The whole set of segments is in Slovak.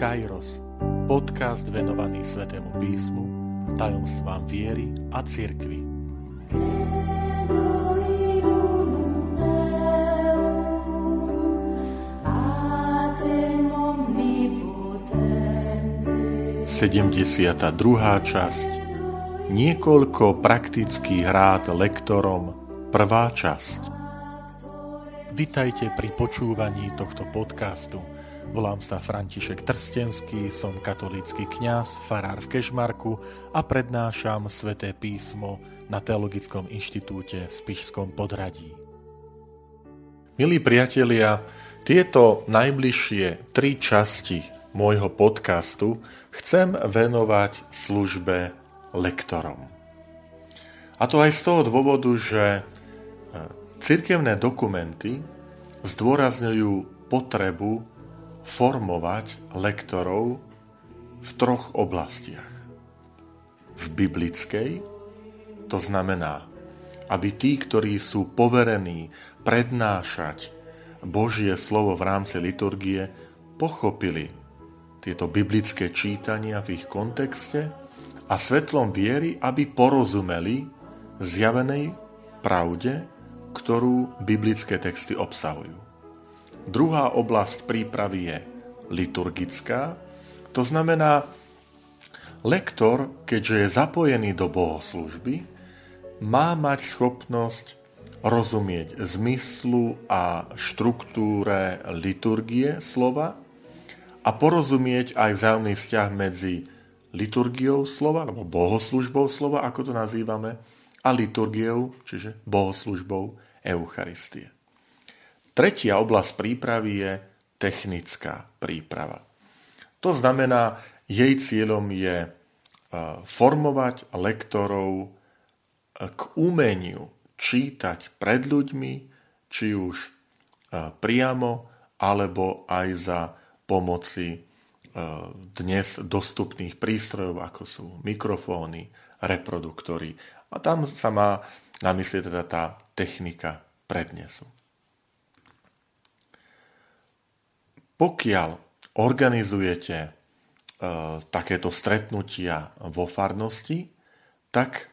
Kairos, podcast venovaný Svetému písmu, tajomstvám viery a cirkvi. Sedemdesiata druhá časť. Niekoľko praktických rád lektorom. Prvá časť. Vitajte pri počúvaní tohto podcastu – Volám sa František Trstenský, som katolícky kňaz, farár v Kešmarku a prednášam sväté písmo na Teologickom inštitúte v Spišskom podradí. Milí priatelia, tieto najbližšie tri časti môjho podcastu chcem venovať službe lektorom. A to aj z toho dôvodu, že e, cirkevné dokumenty zdôrazňujú potrebu formovať lektorov v troch oblastiach. V biblickej, to znamená, aby tí, ktorí sú poverení prednášať Božie slovo v rámci liturgie, pochopili tieto biblické čítania v ich kontexte a svetlom viery, aby porozumeli zjavenej pravde, ktorú biblické texty obsahujú. Druhá oblasť prípravy je liturgická, to znamená, lektor, keďže je zapojený do bohoslužby, má mať schopnosť rozumieť zmyslu a štruktúre liturgie slova a porozumieť aj vzájomný vzťah medzi liturgiou slova, alebo bohoslužbou slova, ako to nazývame, a liturgiou, čiže bohoslužbou Eucharistie. Tretia oblasť prípravy je technická príprava. To znamená, jej cieľom je e, formovať lektorov e, k umeniu čítať pred ľuďmi, či už e, priamo, alebo aj za pomoci dnes dostupných prístrojov, ako sú mikrofóny, reproduktory. A tam sa má na mysli teda tá technika prednesu. Pokiaľ organizujete e, takéto stretnutia vo farnosti, tak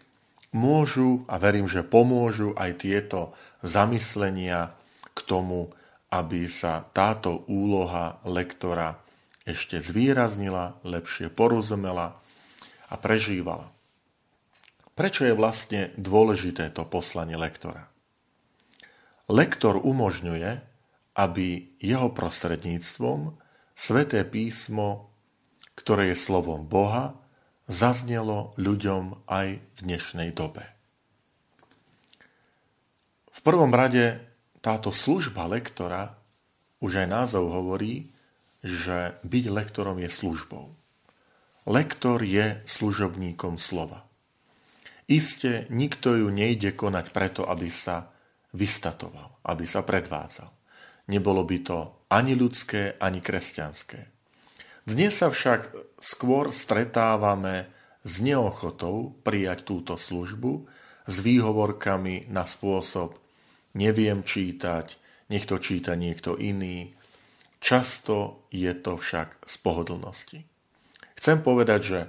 môžu, a verím, že pomôžu aj tieto zamyslenia k tomu, aby sa táto úloha lektora ešte zvýraznila, lepšie porozumela a prežívala. Prečo je vlastne dôležité to poslanie lektora? Lektor umožňuje, aby jeho prostredníctvom sveté písmo, ktoré je slovom Boha, zaznelo ľuďom aj v dnešnej dobe. V prvom rade táto služba lektora, už aj názov hovorí, že byť lektorom je službou. Lektor je služobníkom slova. Isté nikto ju nejde konať preto, aby sa vystatoval, aby sa predvádzal. Nebolo by to ani ľudské, ani kresťanské. Dnes sa však skôr stretávame s neochotou prijať túto službu, s výhovorkami na spôsob neviem čítať, nech to číta niekto iný. Často je to však z pohodlnosti. Chcem povedať, že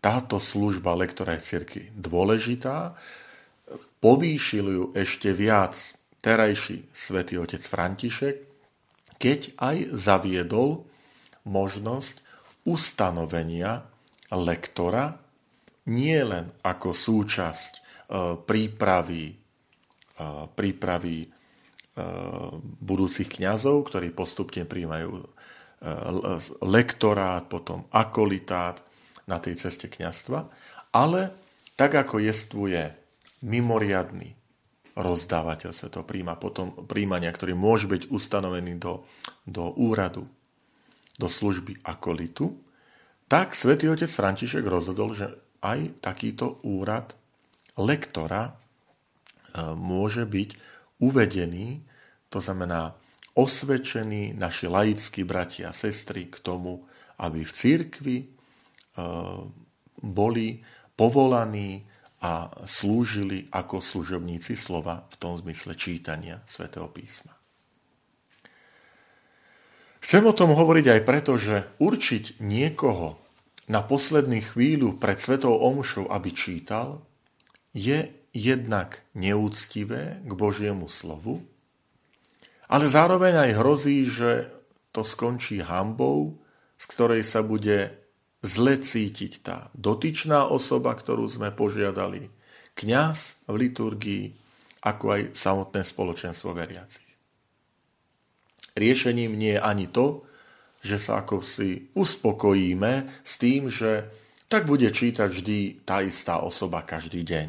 táto služba lektora je cirkvi dôležitá, povýšil ju ešte viac terajší svätý otec František, keď aj zaviedol možnosť ustanovenia lektora nie len ako súčasť e, prípravy, e, prípravy e, budúcich kňazov, ktorí postupne príjmajú lektorát, potom akolitát na tej ceste kňazstva, ale tak ako jestvuje mimoriadný rozdávateľ sa to príjma, potom príjmania, ktorý môže byť ustanovený do, do úradu, do služby akolitu, tak svätý otec František rozhodol, že aj takýto úrad lektora e, môže byť uvedený, to znamená osvedčení naši laickí bratia a sestry k tomu, aby v církvi e, boli povolaní a slúžili ako služobníci slova v tom zmysle čítania svätého písma. Chcem o tom hovoriť aj preto, že určiť niekoho na posledný chvíľu pred Svetou Omšou, aby čítal, je jednak neúctivé k Božiemu slovu, ale zároveň aj hrozí, že to skončí hambou, z ktorej sa bude zle cítiť tá dotyčná osoba, ktorú sme požiadali, kňaz v liturgii, ako aj samotné spoločenstvo veriacich. Riešením nie je ani to, že sa ako si uspokojíme s tým, že tak bude čítať vždy tá istá osoba každý deň.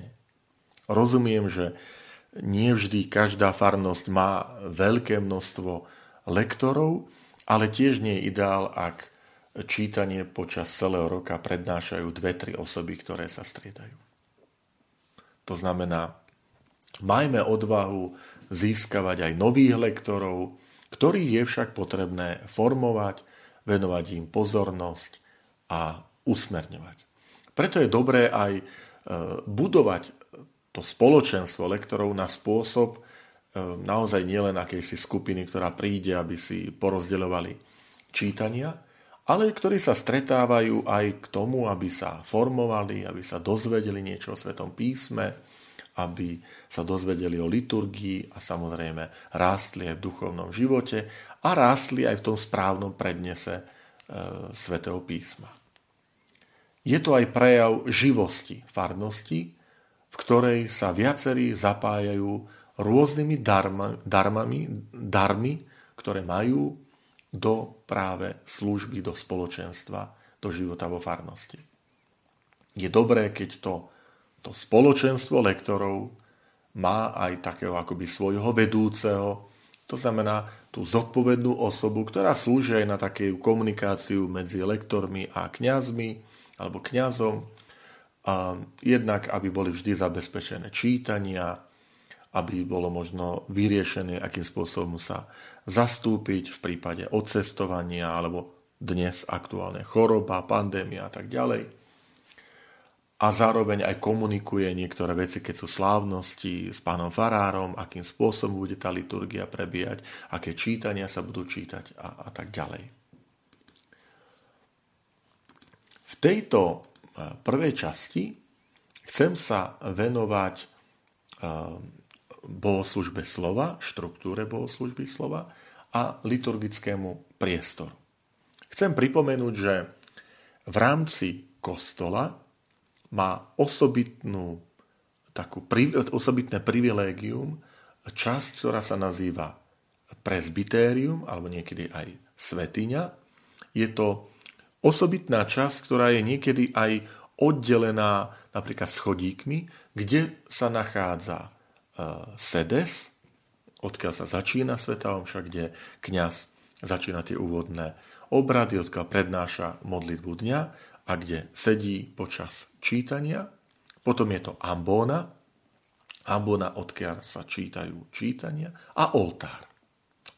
Rozumiem, že nie vždy každá farnosť má veľké množstvo lektorov, ale tiež nie je ideál, ak čítanie počas celého roka prednášajú dve, tri osoby, ktoré sa striedajú. To znamená, majme odvahu získavať aj nových lektorov, ktorých je však potrebné formovať, venovať im pozornosť a usmerňovať. Preto je dobré aj e, budovať to spoločenstvo lektorov na spôsob e, naozaj nielen akejsi skupiny, ktorá príde, aby si porozdeľovali čítania, ale ktorí sa stretávajú aj k tomu, aby sa formovali, aby sa dozvedeli niečo o Svetom písme, aby sa dozvedeli o liturgii a samozrejme rástli aj v duchovnom živote a rástli aj v tom správnom prednese e, svätého písma. Je to aj prejav živosti farnosti, v ktorej sa viacerí zapájajú rôznymi darma, darmami, darmi, ktoré majú do práve služby, do spoločenstva, do života vo farnosti. Je dobré, keď to to spoločenstvo lektorov má aj takého akoby svojho vedúceho, to znamená tú zodpovednú osobu, ktorá slúži aj na takú komunikáciu medzi lektormi a kňazmi alebo kňazom. Jednak, aby boli vždy zabezpečené čítania, aby bolo možno vyriešené, akým spôsobom sa zastúpiť v prípade odcestovania alebo dnes aktuálne choroba, pandémia a tak ďalej a zároveň aj komunikuje niektoré veci, keď sú slávnosti s pánom Farárom, akým spôsobom bude tá liturgia prebiehať, aké čítania sa budú čítať a, a tak ďalej. V tejto e, prvej časti chcem sa venovať e, bohoslužbe slova, štruktúre bohoslužby slova a liturgickému priestoru. Chcem pripomenúť, že v rámci kostola má osobitnú, takú, osobitné privilégium, časť, ktorá sa nazýva presbytérium, alebo niekedy aj svetiňa. Je to osobitná časť, ktorá je niekedy aj oddelená napríklad schodíkmi, kde sa nachádza sedes, odkiaľ sa začína Sveta Omša, kde kňaz začína tie úvodné obrady, odkiaľ prednáša modlitbu dňa a kde sedí počas čítania. Potom je to ambóna, ambóna, odkiaľ sa čítajú čítania a oltár.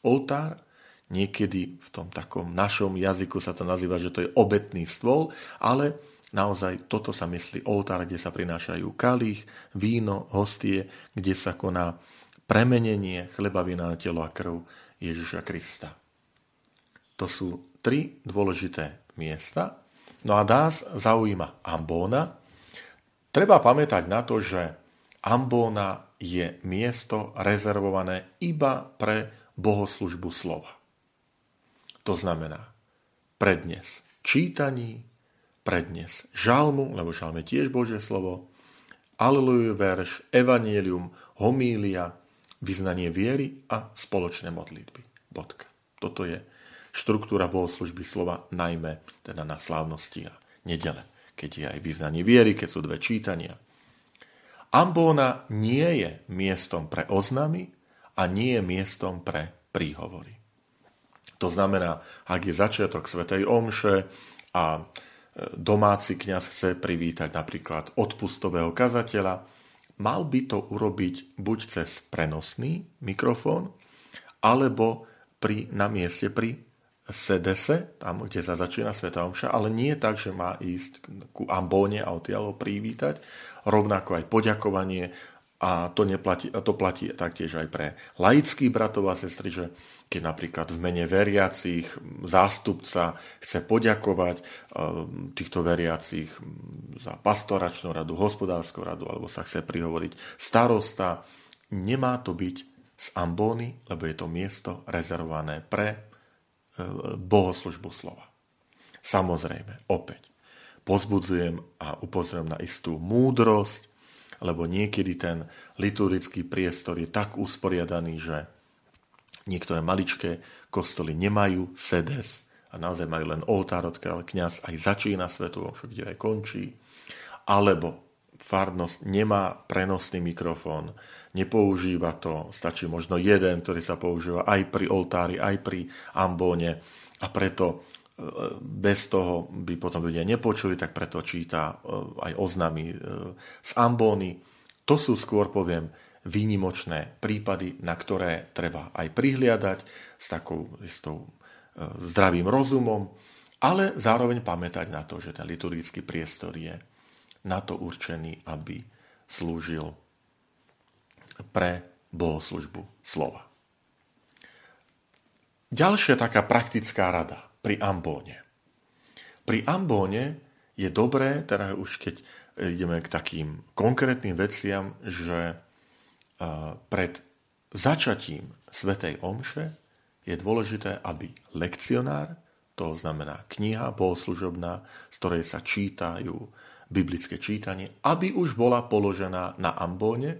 Oltár, niekedy v tom takom našom jazyku sa to nazýva, že to je obetný stôl, ale naozaj toto sa myslí oltár, kde sa prinášajú kalich, víno, hostie, kde sa koná premenenie chleba, vína na telo a krv Ježiša Krista. To sú tri dôležité miesta, No a nás zaujíma ambóna. Treba pamätať na to, že ambóna je miesto rezervované iba pre bohoslužbu slova. To znamená prednes čítaní, prednes žalmu, lebo žalm tiež Božie slovo, alelujú verš, evanielium, homília, vyznanie viery a spoločné modlitby. Bodka. Toto je štruktúra bohoslužby slova, najmä teda na slávnosti a nedele, keď je aj význanie viery, keď sú dve čítania. Ambóna nie je miestom pre oznamy a nie je miestom pre príhovory. To znamená, ak je začiatok Svetej Omše a domáci kňaz chce privítať napríklad odpustového kazateľa, mal by to urobiť buď cez prenosný mikrofón, alebo pri, na mieste pri sedese, tam, kde sa začína Sveta Omša, ale nie tak, že má ísť ku ambóne a odtiaľ privítať, rovnako aj poďakovanie A to, neplatí, a to platí taktiež aj pre laických bratov a sestry, že keď napríklad v mene veriacich zástupca chce poďakovať eh, týchto veriacich za pastoračnú radu, hospodárskú radu, alebo sa chce prihovoriť starosta, nemá to byť z ambóny, lebo je to miesto rezervované pre eh, bohoslužbu slova. Samozrejme, opäť, pozbudzujem a upozorím na istú múdrosť, lebo niekedy ten liturgický priestor je tak usporiadaný, že niektoré maličké kostoly nemajú sedes a naozaj majú len oltár, odkiaľ kniaz aj začína svetu omšu, kde aj končí. Alebo farnosť nemá prenosný mikrofón, nepoužíva to, stačí možno jeden, ktorý sa používa aj pri oltári, aj pri ambóne a preto bez toho by potom ľudia nepočuli, tak preto číta e, aj oznamy e, z ambóny. To sú skôr, poviem, výnimočné prípady, na ktoré treba aj prihliadať s takou istou e, zdravým rozumom, ale zároveň pamätať na to, že ten liturgický priestor je na to určený, aby slúžil pre bohoslužbu slova. Ďalšia taká praktická rada – pri ambóne. Pri ambóne je dobré, teda už keď ideme k takým konkrétnym veciam, že pred začatím Svetej Omše je dôležité, aby lekcionár, to znamená kniha bohoslužobná, z ktorej sa čítajú biblické čítanie, aby už bola položená na ambóne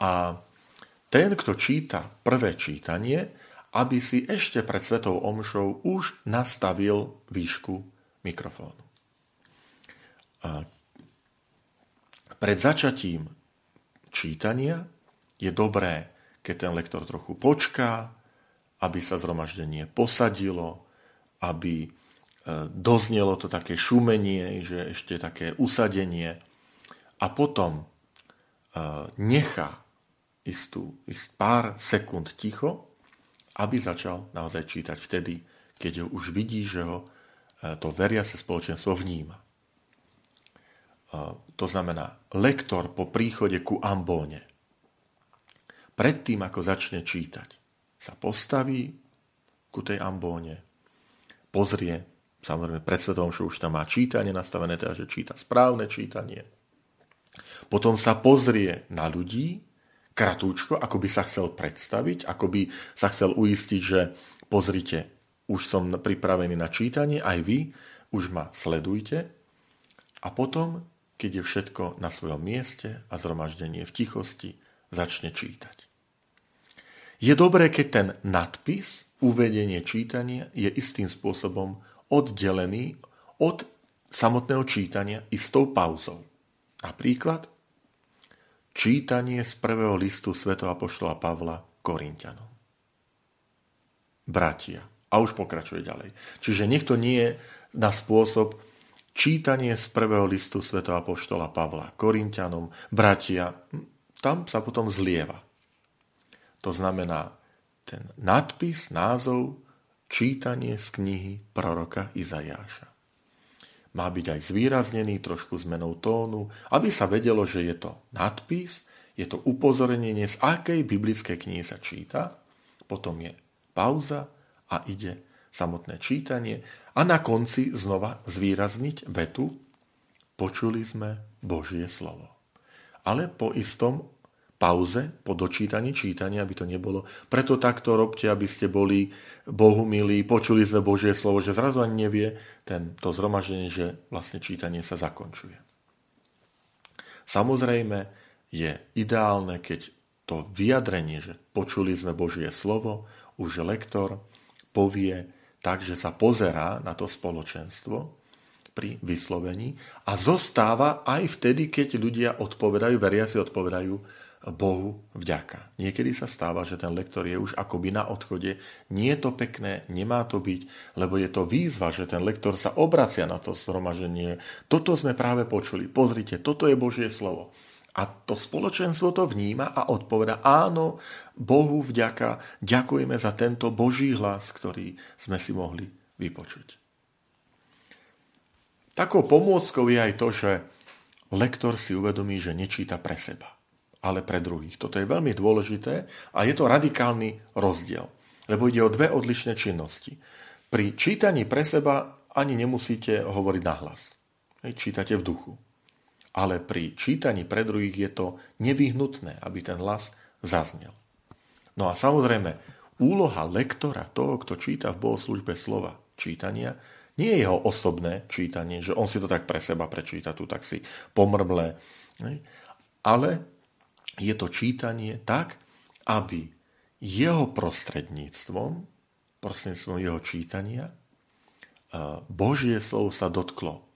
a ten, kto číta prvé čítanie, aby si ešte pred svetou omšou už nastavil výšku mikrofónu. Pred začatím čítania je dobré, keď ten lektor trochu počká, aby sa zhromaždenie posadilo, aby e, doznelo to také šumenie, že ešte také usadenie a potom e, nechá istú, ist pár sekúnd ticho aby začal naozaj čítať vtedy, keď ho už vidí, že ho e, to veria sa spoločenstvo vníma. E, to znamená, lektor po príchode ku ambóne, predtým ako začne čítať, sa postaví ku tej ambóne, pozrie, samozrejme pred svetom, že už tam má čítanie nastavené, teda že číta správne čítanie. Potom sa pozrie na ľudí, kratúčko, ako by sa chcel predstaviť, ako by sa chcel uistiť, že pozrite, už som pripravený na čítanie, aj vy, už ma sledujte. A potom, keď je všetko na svojom mieste a zhromaždenie v tichosti, začne čítať. Je dobré, keď ten nadpis, uvedenie čítania je istým spôsobom oddelený od samotného čítania istou pauzou. Napríklad Čítanie z prvého listu Sv. Apoštola Pavla Korintianom. Bratia. A už pokračuje ďalej. Čiže niekto nie je na spôsob čítanie z prvého listu Sv. Apoštola Pavla Korintianom. Bratia. Tam sa potom zlieva. To znamená ten nadpis, názov, čítanie z knihy proroka Izajáša má byť aj zvýraznený trošku zmenou tónu, aby sa vedelo, že je to nadpis, je to upozornenie, z akej biblickej knihy sa číta, potom je pauza a ide samotné čítanie a na konci znova zvýrazniť vetu počuli sme Božie slovo. Ale po istom pauze po dočítaní čítania, aby to nebolo. Preto takto robte, aby ste boli Bohu milí, počuli sme Božie slovo, že zrazu ani nevie ten, to zhromaždenie, že vlastne čítanie sa zakončuje. Samozrejme je ideálne, keď to vyjadrenie, že počuli sme Božie slovo, už lektor povie tak, že sa pozerá na to spoločenstvo pri vyslovení a zostáva aj vtedy, keď ľudia odpovedajú, veriaci odpovedajú Bohu vďaka. Niekedy sa stáva, že ten lektor je už akoby na odchode. Nie je to pekné, nemá to byť, lebo je to výzva, že ten lektor sa obracia na to zhromaženie. Toto sme práve počuli. Pozrite, toto je Božie slovo. A to spoločenstvo to vníma a odpoveda, áno, Bohu vďaka, ďakujeme za tento Boží hlas, ktorý sme si mohli vypočuť. Takou pomôckou je aj to, že lektor si uvedomí, že nečíta pre seba ale pre druhých. Toto je veľmi dôležité a je to radikálny rozdiel, lebo ide o dve odlišné činnosti. Pri čítaní pre seba ani nemusíte hovoriť nahlas. Čítate v duchu. Ale pri čítaní pre druhých je to nevyhnutné, aby ten hlas zaznel. No a samozrejme, úloha lektora, toho, kto číta v bohoslužbe slova čítania, nie je jeho osobné čítanie, že on si to tak pre seba prečíta, tu tak si pomrble, ale je to čítanie tak, aby jeho prostredníctvom, prostredníctvom jeho čítania, Božie slovo sa dotklo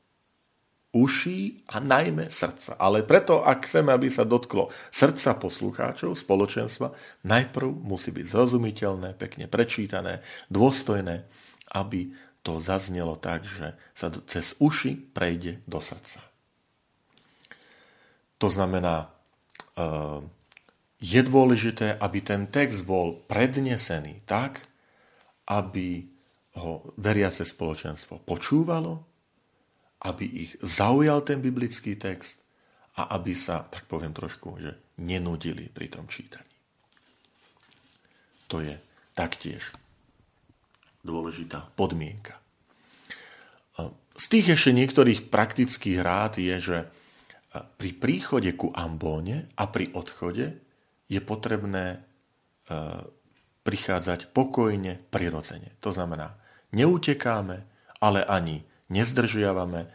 uší a najmä srdca. Ale preto, ak chceme, aby sa dotklo srdca poslucháčov, spoločenstva, najprv musí byť zrozumiteľné, pekne prečítané, dôstojné, aby to zaznelo tak, že sa cez uši prejde do srdca. To znamená, je dôležité, aby ten text bol prednesený tak, aby ho veriace spoločenstvo počúvalo, aby ich zaujal ten biblický text a aby sa, tak poviem trošku, že nenudili pri tom čítaní. To je taktiež dôležitá podmienka. Z tých ešte niektorých praktických rád je, že pri príchode ku ambóne a pri odchode je potrebné prichádzať pokojne, prirodzene. To znamená, neutekáme, ale ani nezdržiavame.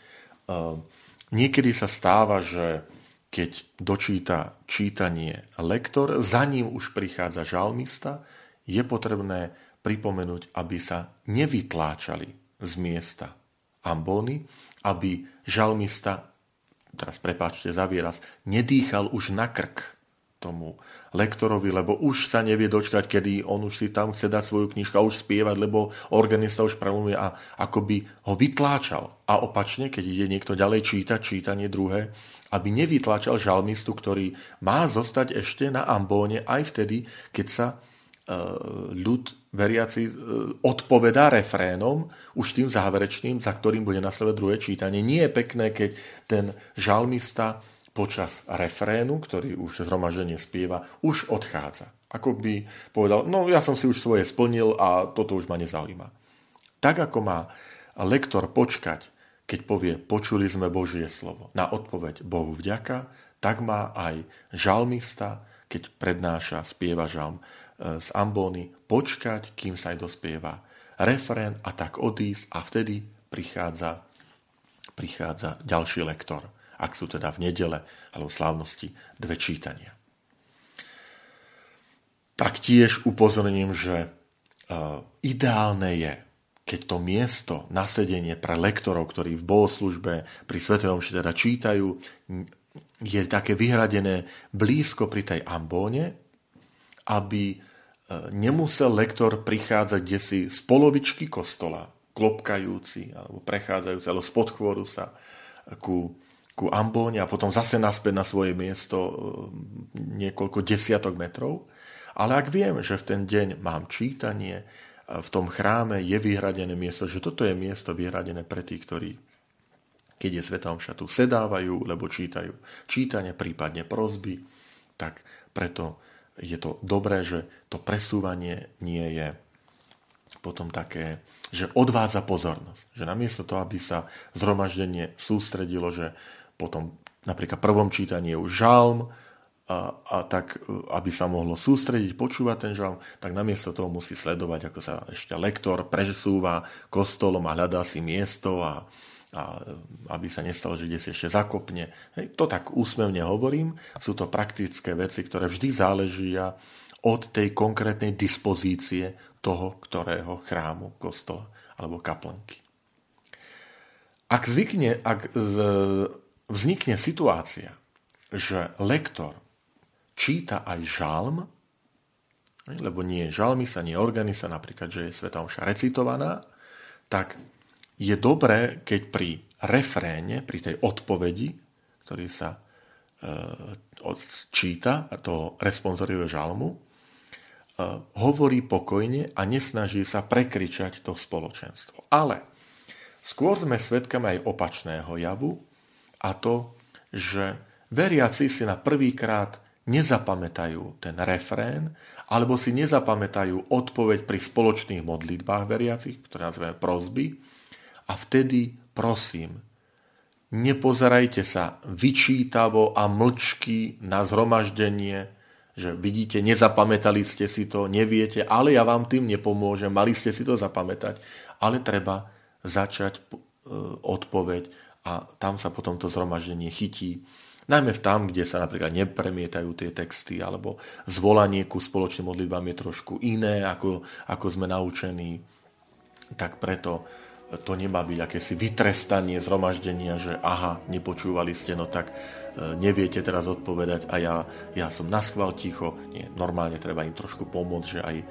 Niekedy sa stáva, že keď dočíta čítanie lektor, za ním už prichádza žalmista, je potrebné pripomenúť, aby sa nevytláčali z miesta ambóny, aby žalmista, teraz prepáčte za výraz, nedýchal už na krk tomu lektorovi, lebo už sa nevie dočkať, kedy on už si tam chce dať svoju knižku a už spievať, lebo organista už prelomuje a akoby ho vytláčal. A opačne, keď ide niekto ďalej čítať, čítanie druhé, aby nevytláčal žalmistu, ktorý má zostať ešte na ambóne aj vtedy, keď sa ľud veriaci e, odpovedá refrénom, už tým záverečným, za ktorým bude nasledovať druhé čítanie. Nie je pekné, keď ten žalmista počas refrénu, ktorý už zhromaždenie spieva, už odchádza. Ako by povedal, no ja som si už svoje splnil a toto už ma nezaujíma. Tak ako má lektor počkať, keď povie, počuli sme Božie slovo, na odpoveď Bohu vďaka, tak má aj žalmista, keď prednáša, spieva žalm e, z ambóny, počkať, kým sa aj dospieva refrén a tak odísť a vtedy prichádza, prichádza ďalší lektor ak sú teda v nedele alebo v slávnosti dve čítania. Taktiež upozorním, že e, ideálne je, keď to miesto nasedenie pre lektorov, ktorí v bohoslužbe pri Svetom teda čítajú, je také vyhradené blízko pri tej ambóne, aby e, nemusel lektor prichádzať desi z polovičky kostola, klopkajúci alebo prechádzajúci, alebo spod chvoru sa ku ku Ambóne a potom zase naspäť na svoje miesto e, niekoľko desiatok metrov. Ale ak viem, že v ten deň mám čítanie, v tom chráme je vyhradené miesto, že toto je miesto vyhradené pre tých, ktorí keď je Sveta Omša tu sedávajú, lebo čítajú čítanie, prípadne prozby, tak preto je to dobré, že to presúvanie nie je potom také, že odvádza pozornosť. Že namiesto toho, aby sa zhromaždenie sústredilo, že potom napríklad prvom čítaní je už žalm, a, a tak, aby sa mohlo sústrediť, počúvať ten žalm, tak namiesto toho musí sledovať, ako sa ešte lektor presúva kostolom a hľadá si miesto a, a aby sa nestalo, že kde si ešte zakopne. Hej, to tak úsmevne hovorím, sú to praktické veci, ktoré vždy záležia od tej konkrétnej dispozície toho, ktorého chrámu, kostola alebo kaplnky. Ak zvykne, ak z, vznikne situácia, že lektor číta aj žalm, lebo nie je žalmista, nie je organista, napríklad, že je Sveta Omša recitovaná, tak je dobré, keď pri refréne, pri tej odpovedi, ktorý sa e, číta, to responsoriuje žalmu, e, hovorí pokojne a nesnaží sa prekričať to spoločenstvo. Ale skôr sme svedkami aj opačného javu, a to, že veriaci si na prvýkrát nezapamätajú ten refrén, alebo si nezapamätajú odpoveď pri spoločných modlitbách veriacich, ktoré nazývame prosby, a vtedy prosím, nepozerajte sa vyčítavo a mlčky na zhromaždenie, že vidíte, nezapamätali ste si to, neviete, ale ja vám tým nepomôžem, mali ste si to zapamätať, ale treba začať e, odpoveď a tam sa potom to zhromaždenie chytí. Najmä v tam, kde sa napríklad nepremietajú tie texty, alebo zvolanie ku spoločným modlitbám je trošku iné, ako, ako sme naučení. Tak preto to nemá byť akési vytrestanie zhromaždenia, že aha, nepočúvali ste, no tak e, neviete teraz odpovedať a ja, ja som naschval ticho. Nie, normálne treba im trošku pomôcť, že aj e,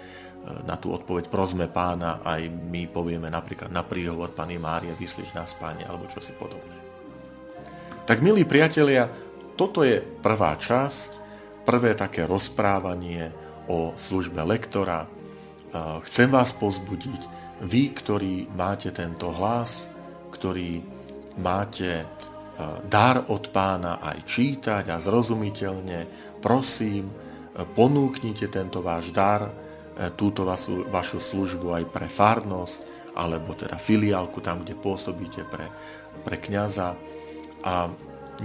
na tú odpoveď prosme pána, aj my povieme napríklad na príhovor Pani Mária, vyslíš nás, páne, alebo čo si podobne. Tak, milí priatelia, toto je prvá časť, prvé také rozprávanie o službe lektora. E, chcem vás pozbudiť, vy, ktorí máte tento hlas, ktorí máte e, dar od pána aj čítať a zrozumiteľne, prosím, e, ponúknite tento váš dar, e, túto vašu, vašu službu aj pre farnosť, alebo teda filiálku tam, kde pôsobíte pre, pre kniaza. A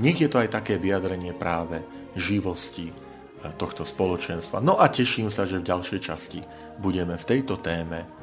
nech je to aj také vyjadrenie práve živosti tohto spoločenstva. No a teším sa, že v ďalšej časti budeme v tejto téme